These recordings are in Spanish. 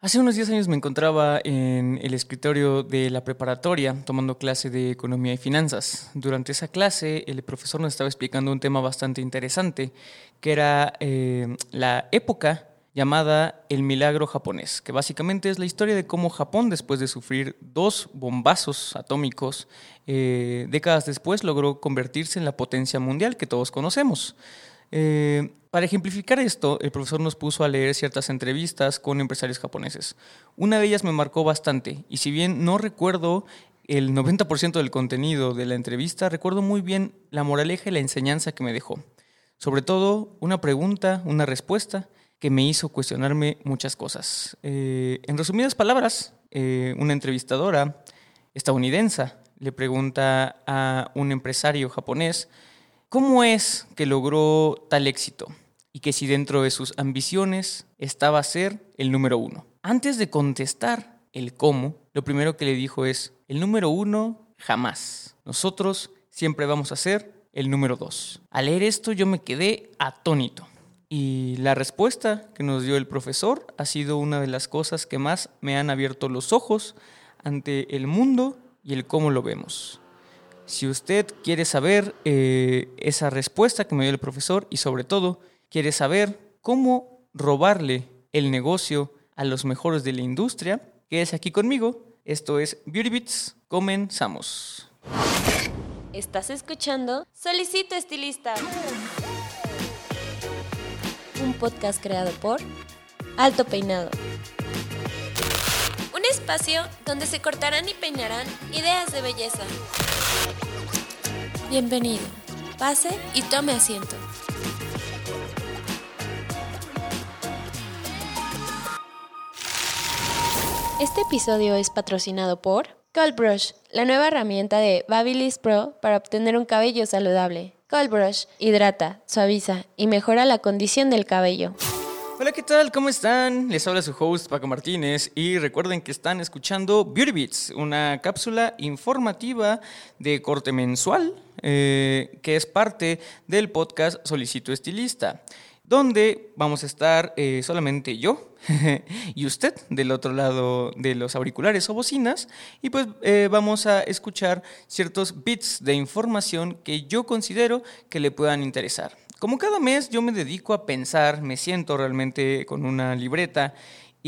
Hace unos 10 años me encontraba en el escritorio de la preparatoria tomando clase de economía y finanzas. Durante esa clase el profesor nos estaba explicando un tema bastante interesante, que era eh, la época llamada el milagro japonés, que básicamente es la historia de cómo Japón, después de sufrir dos bombazos atómicos, eh, décadas después logró convertirse en la potencia mundial que todos conocemos. Eh, para ejemplificar esto, el profesor nos puso a leer ciertas entrevistas con empresarios japoneses. Una de ellas me marcó bastante, y si bien no recuerdo el 90% del contenido de la entrevista, recuerdo muy bien la moraleja y la enseñanza que me dejó. Sobre todo, una pregunta, una respuesta que me hizo cuestionarme muchas cosas. Eh, en resumidas palabras, eh, una entrevistadora estadounidense le pregunta a un empresario japonés ¿Cómo es que logró tal éxito? Y que si dentro de sus ambiciones estaba ser el número uno. Antes de contestar el cómo, lo primero que le dijo es, el número uno jamás. Nosotros siempre vamos a ser el número dos. Al leer esto yo me quedé atónito. Y la respuesta que nos dio el profesor ha sido una de las cosas que más me han abierto los ojos ante el mundo y el cómo lo vemos. Si usted quiere saber eh, esa respuesta que me dio el profesor y sobre todo quiere saber cómo robarle el negocio a los mejores de la industria, quédese aquí conmigo. Esto es Beauty Bits. Comenzamos. Estás escuchando Solicito Estilista. Un podcast creado por Alto Peinado. Un espacio donde se cortarán y peinarán ideas de belleza. Bienvenido. Pase y tome asiento. Este episodio es patrocinado por Cold Brush, la nueva herramienta de Babyliss Pro para obtener un cabello saludable. Cold Brush hidrata, suaviza y mejora la condición del cabello. Hola, ¿qué tal? ¿Cómo están? Les habla su host Paco Martínez y recuerden que están escuchando Beauty Beats, una cápsula informativa de corte mensual eh, que es parte del podcast Solicito Estilista, donde vamos a estar eh, solamente yo y usted del otro lado de los auriculares o bocinas y pues eh, vamos a escuchar ciertos bits de información que yo considero que le puedan interesar. Como cada mes yo me dedico a pensar, me siento realmente con una libreta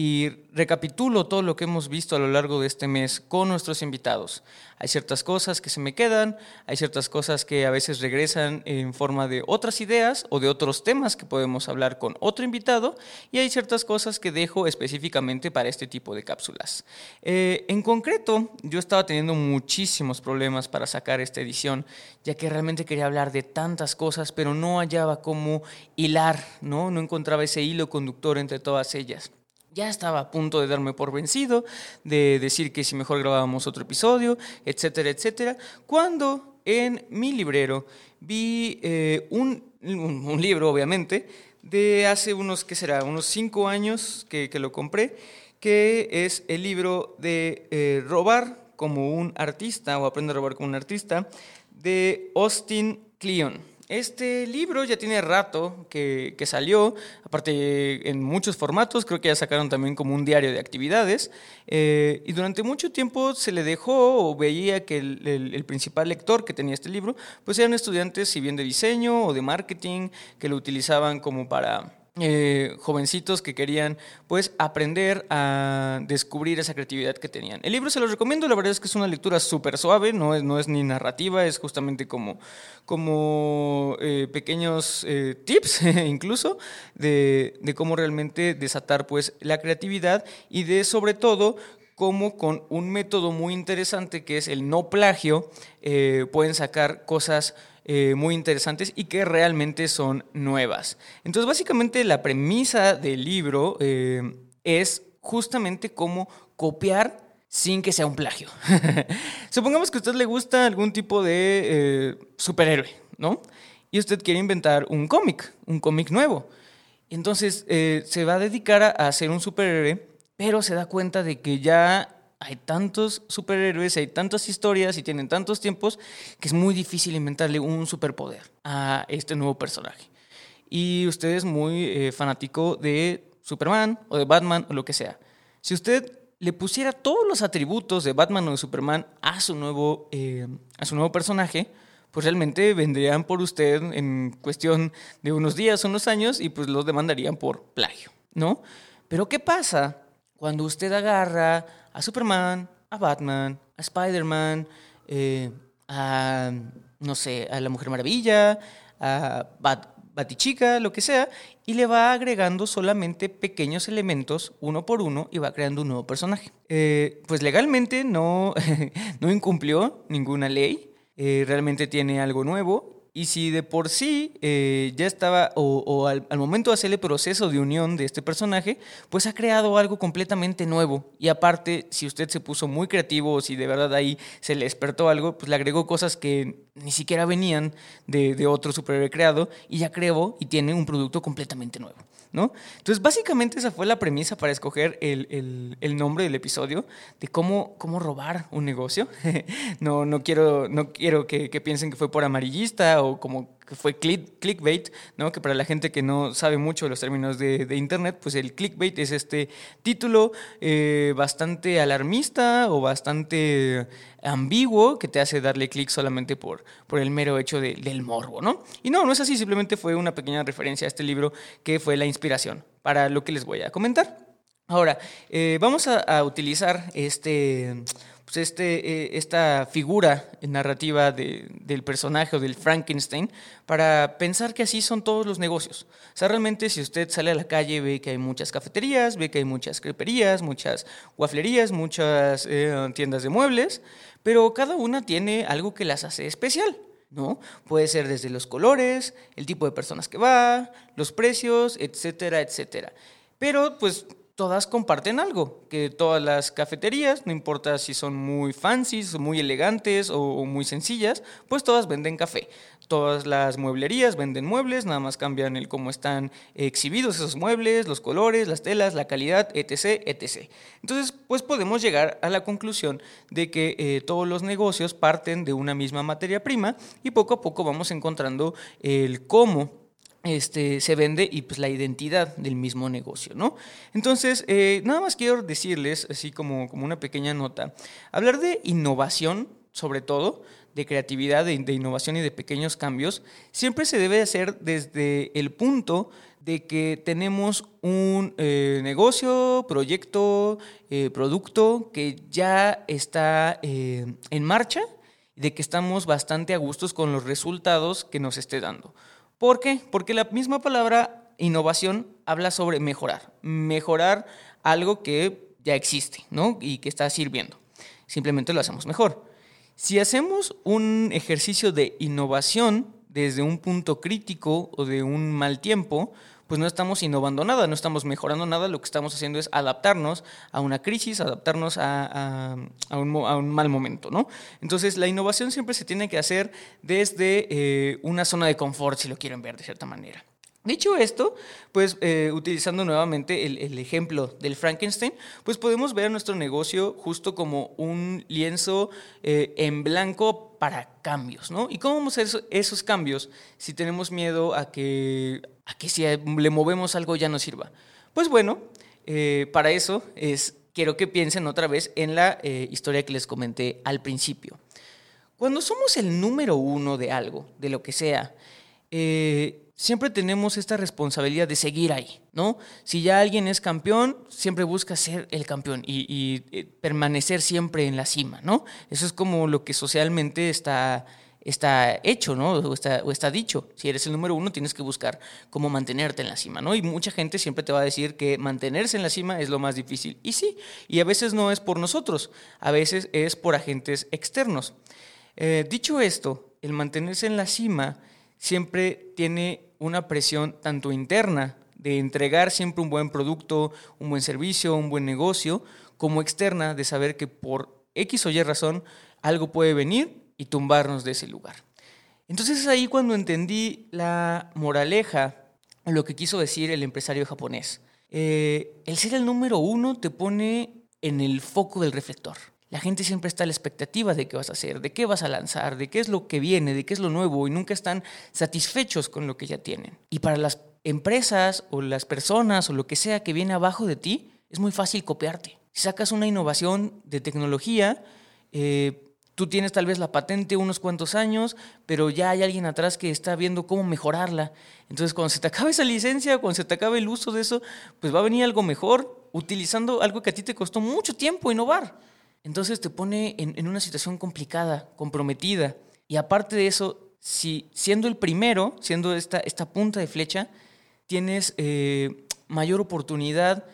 y recapitulo todo lo que hemos visto a lo largo de este mes con nuestros invitados. Hay ciertas cosas que se me quedan, hay ciertas cosas que a veces regresan en forma de otras ideas o de otros temas que podemos hablar con otro invitado y hay ciertas cosas que dejo específicamente para este tipo de cápsulas. Eh, en concreto, yo estaba teniendo muchísimos problemas para sacar esta edición, ya que realmente quería hablar de tantas cosas, pero no hallaba cómo hilar, ¿no? No encontraba ese hilo conductor entre todas ellas. Ya estaba a punto de darme por vencido, de decir que si mejor grabábamos otro episodio, etcétera, etcétera, cuando en mi librero vi eh, un, libro, obviamente, de hace unos, ¿qué será? Unos cinco años que, que lo compré, que es el libro de eh, Robar como un artista, o Aprende a robar como un artista, de Austin Kleon. Este libro ya tiene rato que, salió, aparte en muchos formatos, creo que ya sacaron también como un diario de actividades, eh, y durante mucho tiempo se le dejó o veía que el, principal lector que tenía este libro, pues eran estudiantes, si bien de diseño o de marketing, que lo utilizaban como para eh, jovencitos que querían pues aprender a descubrir esa creatividad que tenían. El libro se los recomiendo, la verdad es que es una lectura súper suave, no es, no es ni narrativa, es justamente como, como eh, pequeños eh, tips incluso de, de, cómo realmente desatar pues la creatividad y de sobre todo cómo con un método muy interesante que es el no plagio pueden sacar cosas eh, muy interesantes y que realmente son nuevas. Entonces, básicamente la premisa del libro eh, es justamente cómo copiar sin que sea un plagio. Supongamos que a usted le gusta algún tipo de eh, superhéroe, ¿no? Y usted quiere inventar un cómic, un cómic nuevo. Entonces se va a dedicar a hacer un superhéroe, pero se da cuenta de que ya hay tantos superhéroes, hay tantas historias y tienen tantos tiempos que es muy difícil inventarle un superpoder a este nuevo personaje. Y usted es muy eh, fanático de Superman o de Batman o lo que sea. Si usted le pusiera todos los atributos de Batman o de Superman a su nuevo, eh, a su nuevo personaje, pues realmente vendrían por usted en cuestión de unos días unos años y pues los demandarían por plagio, ¿no? Pero ¿qué pasa cuando usted agarra a Superman, a Batman, a Spider-Man, eh, a, no sé, a la Mujer Maravilla, a Bat Batichica, lo que sea, y le va agregando solamente pequeños elementos uno por uno y va creando un nuevo personaje. Eh, pues legalmente no, no incumplió ninguna ley, eh, realmente tiene algo nuevo y si de por sí eh, ya estaba, o, al, momento de hacer el proceso de unión de este personaje, pues ha creado algo completamente nuevo. Y aparte, si usted se puso muy creativo o si de verdad ahí se le despertó algo, pues le agregó cosas que ni siquiera venían de, de otro superhéroe creado y ya creó y tiene un producto completamente nuevo. ¿no? Entonces, básicamente esa fue la premisa para escoger el, nombre del episodio, de cómo, cómo robar un negocio. no, no quiero, no quiero que, piensen que fue por amarillista o como que fue clickbait, ¿no? Que para la gente que no sabe mucho de los términos de, Internet, pues el clickbait es este título eh, bastante alarmista o bastante ambiguo que te hace darle clic solamente por, por el mero hecho del morbo, ¿no? Y no, no es así, simplemente fue una pequeña referencia a este libro que fue la inspiración para lo que les voy a comentar. Ahora, eh, vamos a utilizar este pues este, eh, esta figura narrativa del personaje o del Frankenstein para pensar que así son todos los negocios. O sea, realmente si usted sale a la calle ve que hay muchas cafeterías, ve que hay muchas creperías, muchas guaflerías, muchas eh, tiendas de muebles, pero cada una tiene algo que las hace especial. ¿no? Puede ser desde los colores, el tipo de personas que va, los precios, etcétera, etcétera. Pero pues todas comparten algo, que todas las cafeterías, no importa si son muy fancy, muy elegantes o, muy sencillas, pues todas venden café. Todas las mueblerías venden muebles, nada más cambian el cómo están exhibidos esos muebles, los colores, las telas, la calidad, etc., etc. Entonces, pues podemos llegar a la conclusión de que eh, todos los negocios parten de una misma materia prima y poco a poco vamos encontrando el cómo este, se vende y pues la identidad del mismo negocio, ¿no? Entonces, eh, nada más quiero decirles, así como, como una pequeña nota, hablar de innovación, sobre todo, de creatividad, de, innovación y de pequeños cambios, siempre se debe hacer desde el punto de que tenemos un eh, negocio, proyecto, eh, producto que ya está en marcha, de que estamos bastante a gustos con los resultados que nos esté dando. ¿Por qué? Porque la misma palabra innovación habla sobre mejorar, mejorar algo que ya existe, ¿no? Y que está sirviendo. Simplemente lo hacemos mejor. Si hacemos un ejercicio de innovación desde un punto crítico o de un mal tiempo, pues no estamos innovando nada, no estamos mejorando nada, lo que estamos haciendo es adaptarnos a una crisis, adaptarnos a, un, mal momento, ¿no? Entonces la innovación siempre se tiene que hacer desde eh, una zona de confort, si lo quieren ver de cierta manera. Dicho esto, pues eh, utilizando nuevamente el, ejemplo del Frankenstein, pues podemos ver nuestro negocio justo como un lienzo eh, en blanco para cambios, ¿no? ¿Y cómo vamos a hacer esos cambios si tenemos miedo a que, a que si le movemos algo ya no sirva? Pues bueno, eh, para eso es, quiero que piensen otra vez en la historia que les comenté al principio. Cuando somos el número uno de algo, de lo que sea, eh, siempre tenemos esta responsabilidad de seguir ahí, ¿no? Si ya alguien es campeón, siempre busca ser el campeón y, eh, permanecer siempre en la cima, ¿no? Eso es como lo que socialmente está, está hecho, ¿no? O está, o dicho. Si eres el número uno, tienes que buscar cómo mantenerte en la cima, ¿no? Y mucha gente siempre te va a decir que mantenerse en la cima es lo más difícil. Y sí, y a veces no es por nosotros, a veces es por agentes externos. Eh, dicho esto, el mantenerse en la cima siempre tiene una presión tanto interna de entregar siempre un buen producto, un buen servicio, un buen negocio, como externa de saber que por X o Y razón algo puede venir y tumbarnos de ese lugar. Entonces es ahí cuando entendí la moraleja, lo que quiso decir el empresario japonés. Eh, el ser el número uno te pone en el foco del reflector. La gente siempre está a la expectativa de qué vas a hacer, de qué vas a lanzar, de qué es lo que viene, de qué es lo nuevo y nunca están satisfechos con lo que ya tienen. Y para las empresas o las personas o lo que sea que viene abajo de ti, es muy fácil copiarte. Si sacas una innovación de tecnología, eh, tú tienes tal vez la patente unos cuantos años, pero ya hay alguien atrás que está viendo cómo mejorarla. Entonces, cuando se te acabe esa licencia, cuando se te acabe el uso de eso, pues va a venir algo mejor utilizando algo que a ti te costó mucho tiempo innovar. Entonces te pone en, una situación complicada, comprometida. Y aparte de eso, si siendo el primero, siendo esta, punta de flecha, tienes eh, mayor oportunidad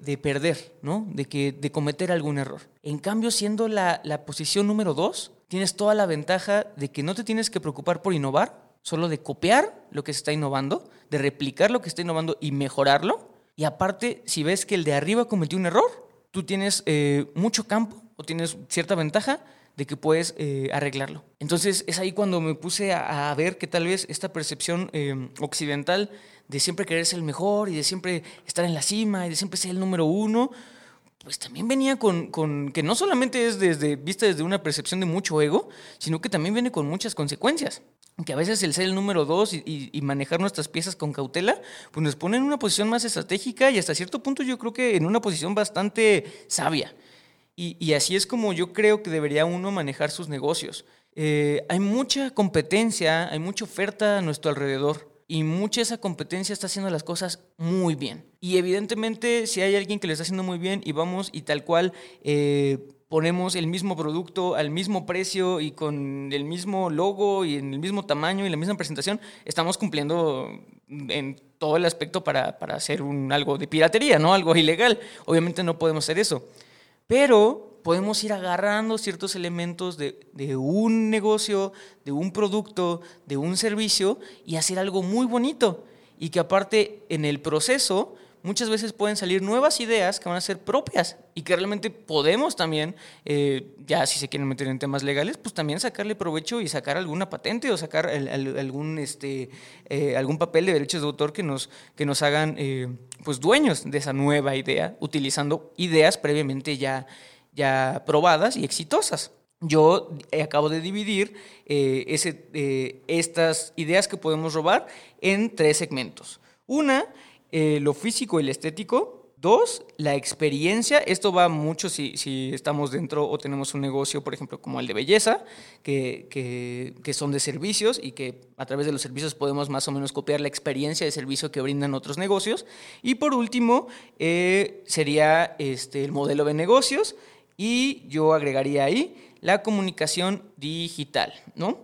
de, perder, ¿no? De, que, de cometer algún error. En cambio, siendo la, posición número dos, tienes toda la ventaja de que no te tienes que preocupar por innovar, solo de copiar lo que se está innovando, de replicar lo que está innovando y mejorarlo. Y aparte, si ves que el de arriba cometió un error, tú tienes eh, mucho campo o tienes cierta ventaja de que puedes eh, arreglarlo. Entonces es ahí cuando me puse a, ver que tal vez esta percepción eh, occidental de siempre querer ser el mejor y de siempre estar en la cima y de siempre ser el número uno, pues también venía con, con, que no solamente es desde, vista desde una percepción de mucho ego, sino que también viene con muchas consecuencias. Que a veces el ser el número dos y, y, manejar nuestras piezas con cautela, pues nos pone en una posición más estratégica y hasta cierto punto yo creo que en una posición bastante sabia. Y, así es como yo creo que debería uno manejar sus negocios. Eh, hay mucha competencia, hay mucha oferta a nuestro alrededor y mucha esa competencia está haciendo las cosas muy bien. Y evidentemente si hay alguien que lo está haciendo muy bien y vamos y tal cual eh, ponemos el mismo producto al mismo precio y con el mismo logo y en el mismo tamaño y la misma presentación, estamos cumpliendo en todo el aspecto para, para hacer un, algo de piratería, ¿no? Algo ilegal. Obviamente no podemos hacer eso. Pero podemos ir agarrando ciertos elementos de, un negocio, de un producto, de un servicio y hacer algo muy bonito. Y que aparte en el proceso muchas veces pueden salir nuevas ideas que van a ser propias y que realmente podemos también, eh, ya si se quieren meter en temas legales, pues también sacarle provecho y sacar alguna patente o sacar algún, este, eh, algún papel de derechos de autor que nos, que nos hagan eh, pues dueños de esa nueva idea, utilizando ideas previamente ya ya probadas y exitosas. Yo acabo de dividir eh, ese, eh, estas ideas que podemos robar en tres segmentos. Una, eh, lo físico y lo estético. Dos, la experiencia. Esto va mucho si, si, estamos dentro o tenemos un negocio, por ejemplo, como el de belleza, que, que, que, son de servicios y que a través de los servicios podemos más o menos copiar la experiencia de servicio que brindan otros negocios. Y por último, sería este, el modelo de negocios y yo agregaría ahí la comunicación digital, ¿no?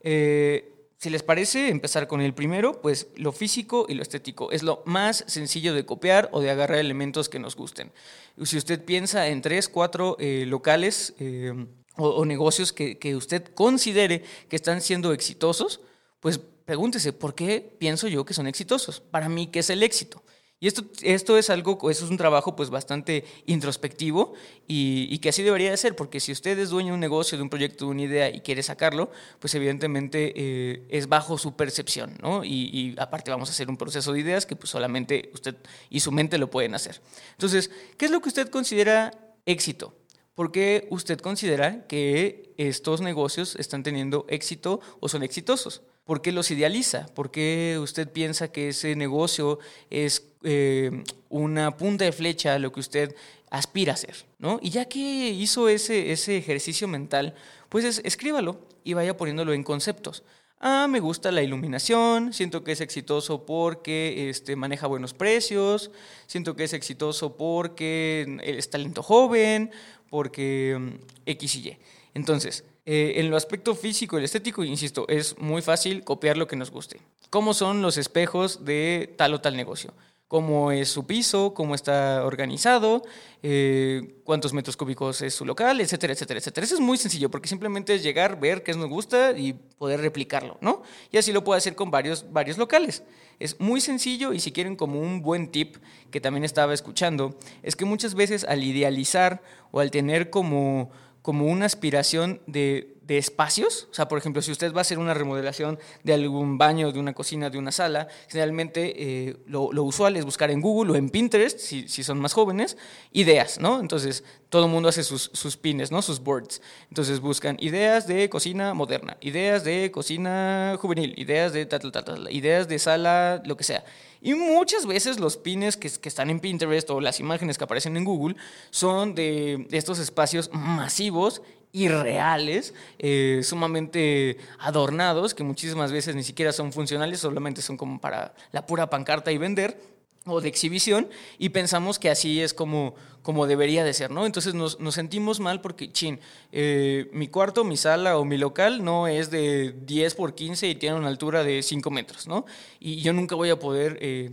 Eh, si les parece, empezar con el primero, pues lo físico y lo estético. Es lo más sencillo de copiar o de agarrar elementos que nos gusten. Si usted piensa en tres, cuatro eh, locales eh, o, negocios que, que, usted considere que están siendo exitosos, pues pregúntese, ¿por qué pienso yo que son exitosos? Para mí, ¿qué es el éxito? Y esto, esto es algo, eso es un trabajo pues bastante introspectivo y, que así debería de ser, porque si usted es dueño de un negocio, de un proyecto, de una idea y quiere sacarlo, pues evidentemente eh, es bajo su percepción, ¿no? Y, aparte vamos a hacer un proceso de ideas que pues solamente usted y su mente lo pueden hacer. Entonces, ¿qué es lo que usted considera éxito? ¿Por qué usted considera que estos negocios están teniendo éxito o son exitosos? ¿Por qué los idealiza? ¿Por qué usted piensa que ese negocio es eh, una punta de flecha a lo que usted aspira a ser? ¿no? Y ya que hizo ese, ese ejercicio mental, pues escríbalo y vaya poniéndolo en conceptos. Ah, me gusta la iluminación, siento que es exitoso porque este, maneja buenos precios, siento que es exitoso porque es talento joven, porque mm, X y Y. Entonces, eh, en lo aspecto físico y estético, insisto, es muy fácil copiar lo que nos guste. ¿Cómo son los espejos de tal o tal negocio? ¿Cómo es su piso? ¿Cómo está organizado? Eh, ¿Cuántos metros cúbicos es su local? Etcétera, etcétera, etcétera. Eso es muy sencillo porque simplemente es llegar, ver qué nos gusta y poder replicarlo, ¿no? Y así lo puede hacer con varios, varios locales. Es muy sencillo y si quieren como un buen tip que también estaba escuchando, es que muchas veces al idealizar o al tener como como una aspiración de, de espacios. O sea, por ejemplo, si usted va a hacer una remodelación de algún baño, de una cocina, de una sala, generalmente eh, lo, usual es buscar en Google o en Pinterest, si, si, son más jóvenes, ideas, ¿no? Entonces, todo el mundo hace sus, sus pines, ¿no? Sus boards. Entonces, buscan ideas de cocina moderna, ideas de cocina juvenil, ideas de tal, tal, ideas de sala, lo que sea. Y muchas veces los pines que, que, están en Pinterest o las imágenes que aparecen en Google son de estos espacios masivos irreales, eh, sumamente adornados, que muchísimas veces ni siquiera son funcionales, solamente son como para la pura pancarta y vender o de exhibición y pensamos que así es como, como debería de ser, ¿no? Entonces nos, sentimos mal porque, chin, eh, mi cuarto, mi sala o mi local no es de 10 por 15 y tiene una altura de 5 metros, ¿no? Y yo nunca voy a poder eh,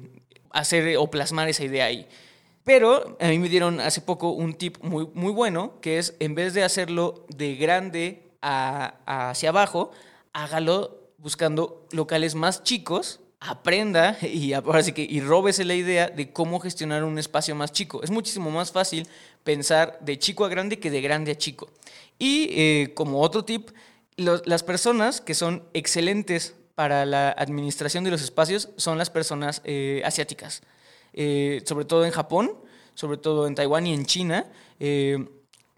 hacer o plasmar esa idea ahí. Pero a mí me dieron hace poco un tip muy, muy bueno, que es en vez de hacerlo de grande hacia abajo, hágalo buscando locales más chicos, aprenda y ahora que y róbese la idea de cómo gestionar un espacio más chico. Es muchísimo más fácil pensar de chico a grande que de grande a chico. Y eh, como otro tip, las personas que son excelentes para la administración de los espacios son las personas eh, asiáticas. Eh, sobre todo en Japón, sobre todo en Taiwán y en China, eh,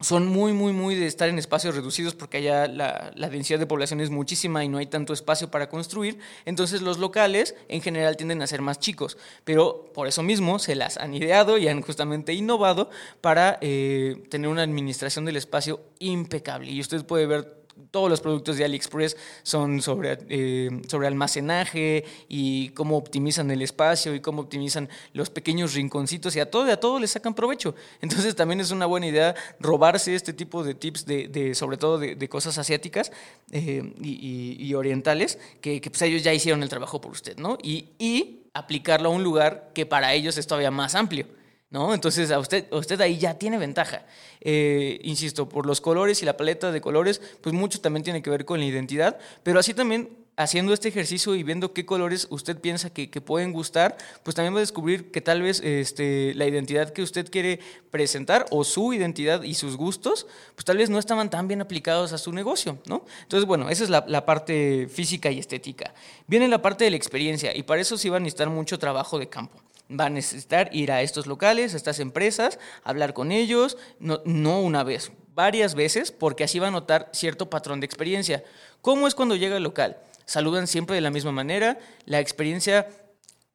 son muy, muy, muy de estar en espacios reducidos porque allá la, densidad de población es muchísima y no hay tanto espacio para construir. Entonces los locales en general tienden a ser más chicos, pero por eso mismo se las han ideado y han justamente innovado para eh, tener una administración del espacio impecable. Y usted puede ver todos los productos de AliExpress son sobre, eh, sobre almacenaje y cómo optimizan el espacio y cómo optimizan los pequeños rinconcitos y a todo, a todo le sacan provecho. Entonces también es una buena idea robarse este tipo de tips de, sobre todo de, cosas asiáticas eh, y, orientales que, pues, ellos ya hicieron el trabajo por usted, ¿no? Y, y aplicarlo a un lugar que para ellos es todavía más amplio. ¿No? Entonces a usted, usted ahí ya tiene ventaja. Eh, insisto, por los colores y la paleta de colores, pues mucho también tiene que ver con la identidad, pero así también haciendo este ejercicio y viendo qué colores usted piensa que, pueden gustar, pues también va a descubrir que tal vez este, la identidad que usted quiere presentar o su identidad y sus gustos, pues tal vez no estaban tan bien aplicados a su negocio, ¿no? Entonces, bueno, esa es la, la parte física y estética. Viene la parte de la experiencia y para eso sí va a necesitar mucho trabajo de campo va a necesitar ir a estos locales, a estas empresas, hablar con ellos, no, no, una vez, varias veces, porque así va a notar cierto patrón de experiencia. ¿Cómo es cuando llega al local? Saludan siempre de la misma manera, la experiencia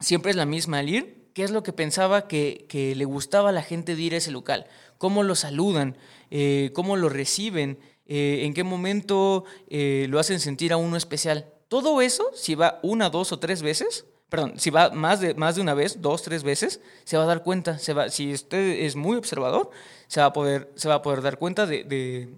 siempre es la misma al ir. ¿Qué es lo que pensaba que, le gustaba a la gente de ir a ese local? ¿Cómo lo saludan? Eh, ¿Cómo lo reciben? Eh, ¿En qué momento eh, lo hacen sentir a uno especial? Todo eso, si va una, dos o tres veces, perdón, si va más de, más de una vez, dos, tres veces, se va a dar cuenta. Se va, si usted es muy observador, se va a poder, se va a poder dar cuenta de,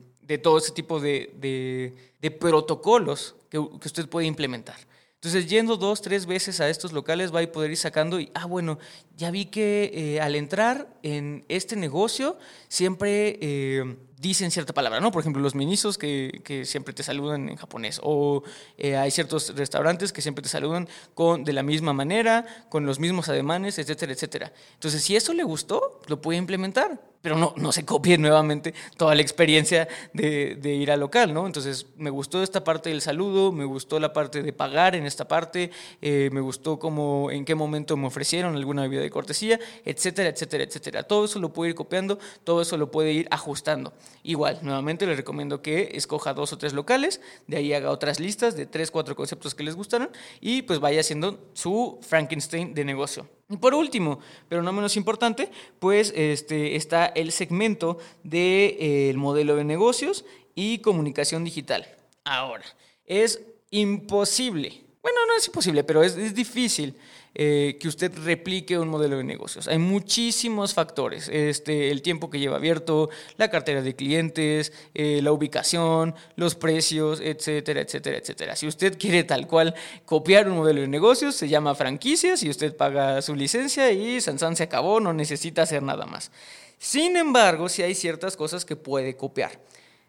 todo ese tipo de, protocolos que, que, usted puede implementar. Entonces, yendo dos, tres veces a estos locales, va a poder ir sacando y, ah, bueno, ya vi que eh, al entrar en este negocio, siempre... Eh, dicen cierta palabra, ¿no? Por ejemplo, los minisos que, siempre te saludan en japonés, o eh, hay ciertos restaurantes que siempre te saludan con, de la misma manera, con los mismos ademanes, etcétera, etcétera. Entonces, si eso le gustó, lo puede implementar, pero no, no se copie nuevamente toda la experiencia de, de, ir al local, ¿no? Entonces, me gustó esta parte del saludo, me gustó la parte de pagar en esta parte, eh, me gustó cómo, en qué momento me ofrecieron alguna bebida de cortesía, etcétera, etcétera, etcétera. Todo eso lo puede ir copiando, todo eso lo puede ir ajustando. Igual, nuevamente les recomiendo que escoja dos o tres locales, de ahí haga otras listas de tres, cuatro conceptos que les gustaron y pues vaya haciendo su Frankenstein de negocio. Y por último, pero no menos importante, pues este, está el segmento del de, eh, modelo de negocios y comunicación digital. Ahora, es imposible, bueno, no es imposible, pero es, es difícil eh, que usted replique un modelo de negocios. Hay muchísimos factores, este, el tiempo que lleva abierto, la cartera de clientes, eh, la ubicación, los precios, etcétera, etcétera, etcétera. Si usted quiere tal cual copiar un modelo de negocios, se llama franquicias y usted paga su licencia y Sansan se acabó, no necesita hacer nada más. Sin embargo, si hay ciertas cosas que puede copiar.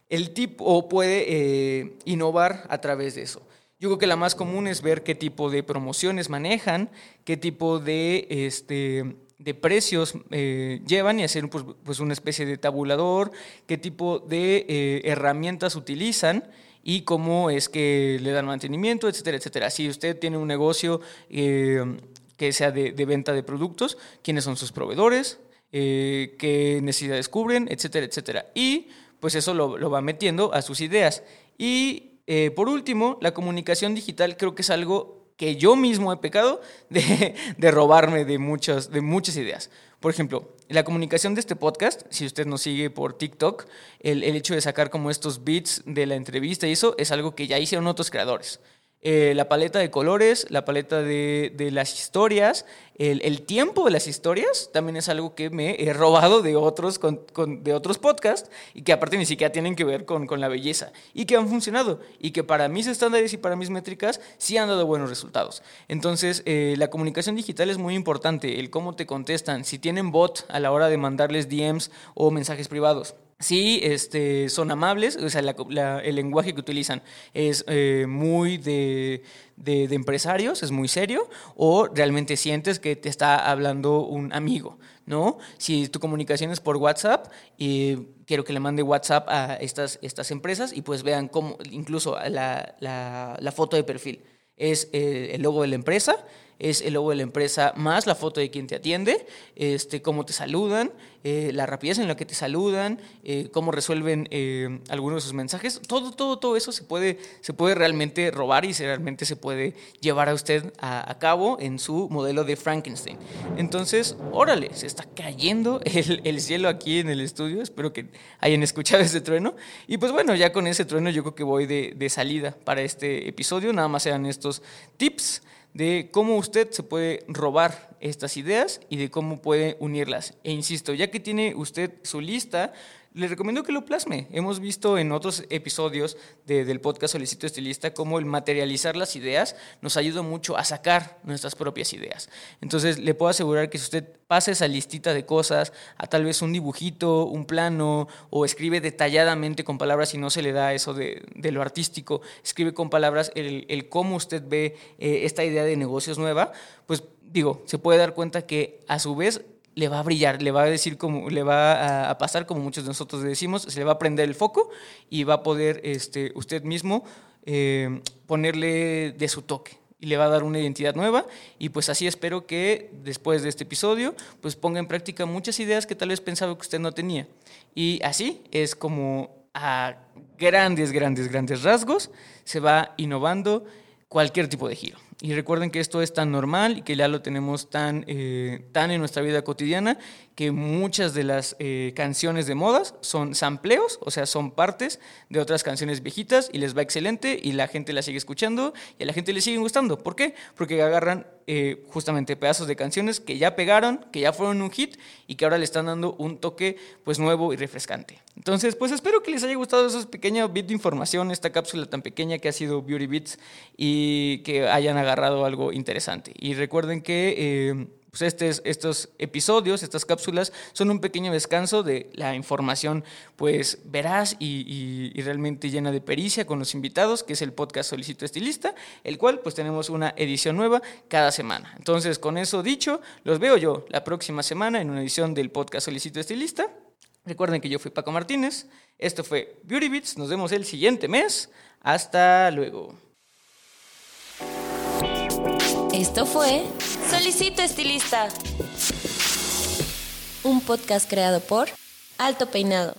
El tipo puede eh, innovar a través de eso. Yo creo que la más común es ver qué tipo de promociones manejan, qué tipo de, este, de precios eh, llevan y hacer pues, pues, una especie de tabulador, qué tipo de eh, herramientas utilizan y cómo es que le dan mantenimiento, etcétera, etcétera. Si usted tiene un negocio eh, que sea de, venta de productos, quiénes son sus proveedores, qué necesidades cubren, etcétera, etcétera. Y pues eso lo, va metiendo a sus ideas. Y eh, por último, la comunicación digital creo que es algo que yo mismo he pecado de, de robarme de muchas, de muchas ideas. Por ejemplo, la comunicación de este podcast, si usted nos sigue por TikTok, el, el hecho de sacar como estos beats de la entrevista y eso es algo que ya hicieron otros creadores. Eh, la paleta de colores, la paleta de, las historias, el, tiempo de las historias también es algo que me he robado de otros, de otros podcasts y que aparte ni siquiera tienen que ver con, la belleza y que han funcionado y que para mis estándares y para mis métricas sí han dado buenos resultados. Entonces, eh, la comunicación digital es muy importante, el cómo te contestan, si tienen bot a la hora de mandarles DMs o mensajes privados sí este, son amables, o sea, el lenguaje que utilizan es eh, muy de, empresarios, es muy serio, o realmente sientes que te está hablando un amigo, ¿no? Si tu comunicación es por WhatsApp, y quiero que le mande WhatsApp a estas, estas empresas y pues vean cómo, incluso la, la foto de perfil es eh, el logo de la empresa, es el logo de la empresa más la foto de quien te atiende, este, cómo te saludan, eh, la rapidez en la que te saludan, eh, cómo resuelven algunos de sus mensajes. Todo, todo, todo eso se puede, se puede realmente robar y realmente se puede llevar a usted a, cabo en su modelo de Frankenstein. Entonces, órale, se está cayendo el, cielo aquí en el estudio. Espero que hayan escuchado ese trueno. Y pues bueno, ya con ese trueno yo creo que voy de, de salida para este episodio. Nada más sean estos tips de cómo usted se puede robar estas ideas y de cómo puede unirlas. E insisto, ya que tiene usted su lista, le recomiendo que lo plasme. Hemos visto en otros episodios del podcast Solicito Estilista cómo el materializar las ideas nos ayuda mucho a sacar nuestras propias ideas. Entonces, le puedo asegurar que si usted pasa esa listita de cosas a tal vez un dibujito, un plano, o escribe detalladamente con palabras y no se le da eso de, lo artístico, escribe con palabras el, cómo usted ve eh, esta idea de negocios nueva, pues digo, se puede dar cuenta que a su vez le va a brillar, le va a decir como, le va a, pasar como muchos de nosotros decimos, se le va a prender el foco y va a poder este, usted mismo eh, ponerle de su toque y le va a dar una identidad nueva y pues así espero que después de este episodio pues ponga en práctica muchas ideas que tal vez pensaba que usted no tenía y así es como a grandes, grandes, grandes rasgos se va innovando cualquier tipo de giro. Y recuerden que esto es tan normal y que ya lo tenemos tan, eh, tan en nuestra vida cotidiana que muchas de las eh, canciones de modas son sampleos, o sea, son partes de otras canciones viejitas y les va excelente y la gente la sigue escuchando y a la gente le sigue gustando. ¿Por qué? Porque agarran eh, justamente pedazos de canciones que ya pegaron, que ya fueron un hit y que ahora le están dando un toque pues nuevo y refrescante. Entonces, pues espero que les haya gustado esos pequeños bits de información, esta cápsula tan pequeña que ha sido Beauty Bits y que hayan agarrado algo interesante. Y recuerden que... Eh, pues estos episodios, estas cápsulas, son un pequeño descanso de la información, pues veraz y, realmente llena de pericia con los invitados, que es el podcast Solicito Estilista, el cual pues tenemos una edición nueva cada semana. Entonces, con eso dicho, los veo yo la próxima semana en una edición del podcast Solicito Estilista. Recuerden que yo fui Paco Martínez, esto fue Beauty Beats, nos vemos el siguiente mes, hasta luego. Esto fue Solicito Estilista, un podcast creado por Alto Peinado.